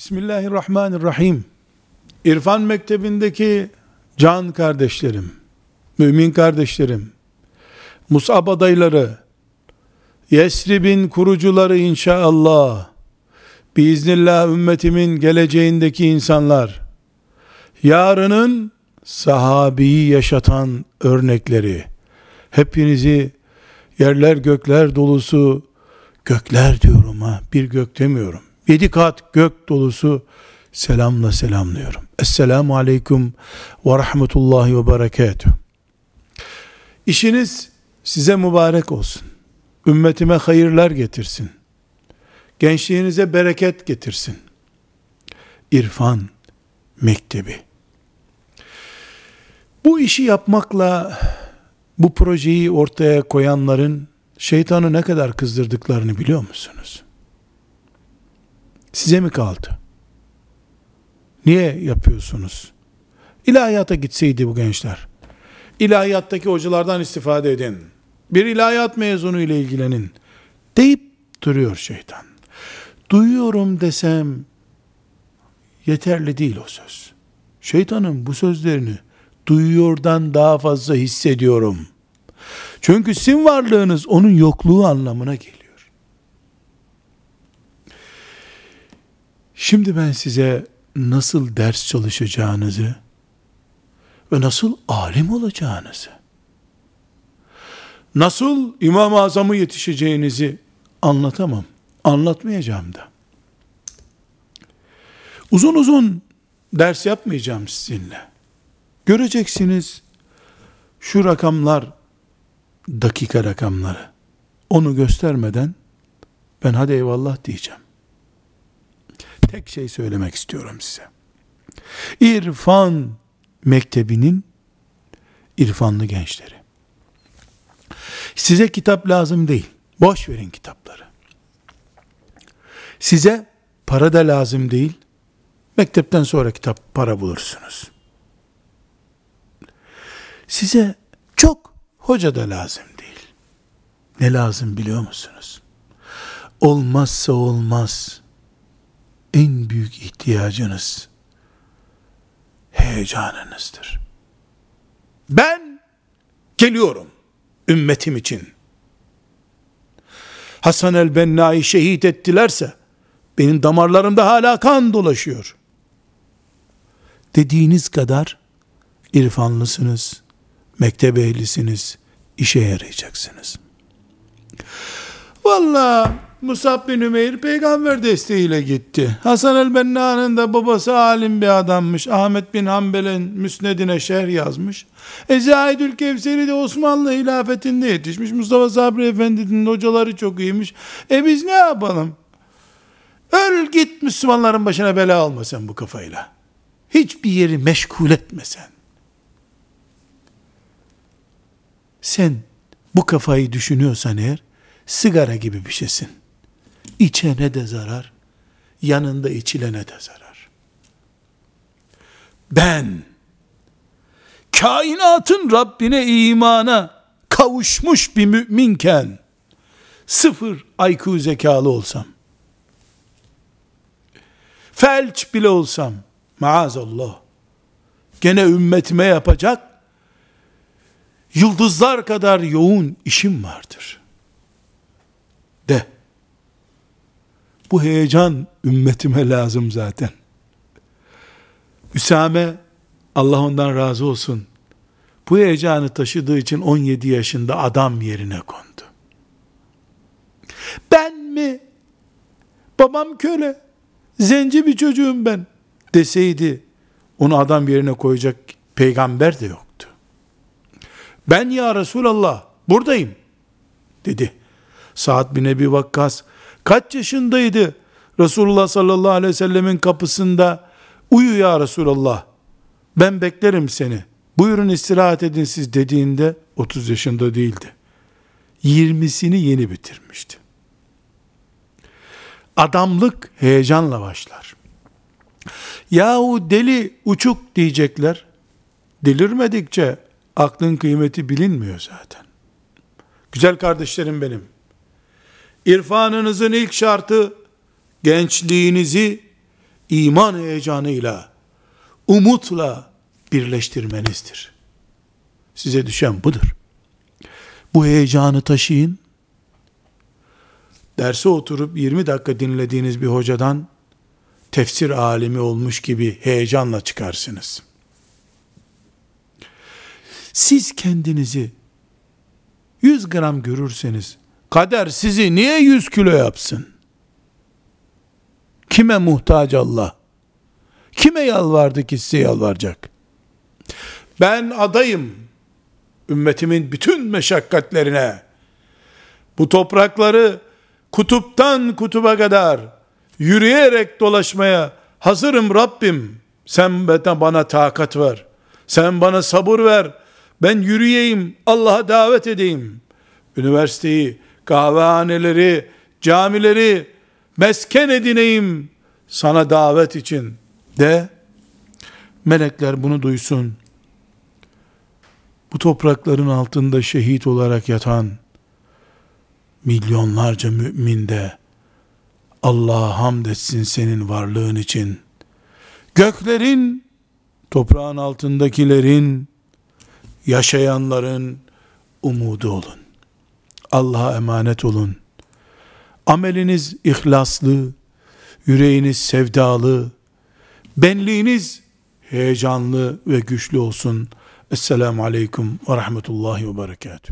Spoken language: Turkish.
Bismillahirrahmanirrahim. İrfan Mektebi'ndeki can kardeşlerim, mümin kardeşlerim, Musab adayları, Yesrib'in kurucuları inşallah, biiznillah ümmetimin geleceğindeki insanlar, yarının sahabeyi yaşatan örnekleri, hepinizi yerler gökler dolusu, gökler diyorum ha, bir gök demiyorum, yedi kat gök dolusu selamla selamlıyorum. Esselamu aleyküm ve rahmetullahi ve berekatuhu. İşiniz size mübarek olsun. Ümmetime hayırlar getirsin. Gençliğinize bereket getirsin. İrfan Mektebi. Bu işi yapmakla bu projeyi ortaya koyanların şeytanı ne kadar kızdırdıklarını biliyor musunuz? Size mi kaldı? Niye yapıyorsunuz? İlahiyata gitseydi bu gençler. İlahiyattaki hocalardan istifade edin. Bir ilahiyat mezunu ile ilgilenin. Deyip duruyor şeytan. Duyuyorum desem yeterli değil o söz. Şeytanın bu sözlerini duyuyordan daha fazla hissediyorum. Çünkü sizin varlığınız onun yokluğu anlamına geliyor. Şimdi ben size nasıl ders çalışacağınızı ve nasıl alim olacağınızı, nasıl İmam-ı Azam'ı yetişeceğinizi anlatamam. Anlatmayacağım da. Uzun uzun ders yapmayacağım sizinle. Göreceksiniz şu rakamlar dakika rakamları. Onu göstermeden ben hadi eyvallah diyeceğim. Tek şey söylemek istiyorum size. İrfan mektebinin irfanlı gençleri. Size kitap lazım değil. Boş verin kitapları. Size para da lazım değil. Mektepten sonra kitap para bulursunuz. Size çok hoca da lazım değil. Ne lazım biliyor musunuz? Olmazsa olmaz en büyük ihtiyacınız heyecanınızdır. Ben geliyorum ümmetim için. Hasan el-Benna'yı şehit ettilerse benim damarlarımda hala kan dolaşıyor. Dediğiniz kadar irfanlısınız, mektep ehlisiniz, işe yarayacaksınız. Vallahi Musab bin Ümeyr peygamber desteğiyle gitti. Hasan el-Benna'nın da babası alim bir adammış. Ahmet bin Hanbel'in müsnedine şerh yazmış. E Zahidül Kevseri de Osmanlı hilafetinde yetişmiş. Mustafa Sabri Efendi'nin hocaları çok iyiymiş. E biz ne yapalım? Öl git Müslümanların başına bela alma sen bu kafayla. Hiçbir yeri meşgul etme sen. Sen bu kafayı düşünüyorsan eğer sigara gibi bir şeysin. İçene de zarar, yanında içilene de zarar. Ben, kainatın Rabbine imana kavuşmuş bir müminken, sıfır IQ zekalı olsam, felç bile olsam, maazallah, gene ümmetime yapacak, yıldızlar kadar yoğun işim vardır. De, bu heyecan ümmetime lazım zaten. Üsame, Allah ondan razı olsun. Bu heyecanı taşıdığı için 17 yaşında adam yerine kondu. Ben mi? Babam köle. Zenci bir çocuğum ben. Deseydi onu adam yerine koyacak peygamber de yoktu. Ben ya Resulallah buradayım dedi. Saad bin Ebi Vakkas Kaç yaşındaydı Resulullah sallallahu aleyhi ve sellemin kapısında uyu ya Resulallah ben beklerim seni buyurun istirahat edin siz dediğinde 30 yaşında değildi. 20'sini yeni bitirmişti. Adamlık heyecanla başlar. Yahu deli uçuk diyecekler. Delirmedikçe aklın kıymeti bilinmiyor zaten. Güzel kardeşlerim benim. İrfanınızın ilk şartı gençliğinizi iman heyecanıyla, umutla birleştirmenizdir. Size düşen budur. Bu heyecanı taşıyın. Derse oturup 20 dakika dinlediğiniz bir hocadan tefsir alimi olmuş gibi heyecanla çıkarsınız. Siz kendinizi 100 gram görürseniz kader sizi niye 100 kilo yapsın? Kime muhtaç Allah? Kime yalvardı ki size yalvaracak? Ben adayım. Ümmetimin bütün meşakkatlerine. Bu toprakları kutuptan kutuba kadar yürüyerek dolaşmaya hazırım Rabbim. Sen bana takat ver. Sen bana sabır ver. Ben yürüyeyim, Allah'a davet edeyim. Üniversiteyi, kahvehaneleri, camileri mesken edineyim sana davet için de melekler bunu duysun. Bu toprakların altında şehit olarak yatan milyonlarca mümin de Allah'a hamd etsin senin varlığın için. Göklerin, toprağın altındakilerin, yaşayanların umudu olun. Allah'a emanet olun. Ameliniz ihlaslı, yüreğiniz sevdalı, benliğiniz heyecanlı ve güçlü olsun. Esselamu Aleyküm ve Rahmetullahi ve Berekatuhu.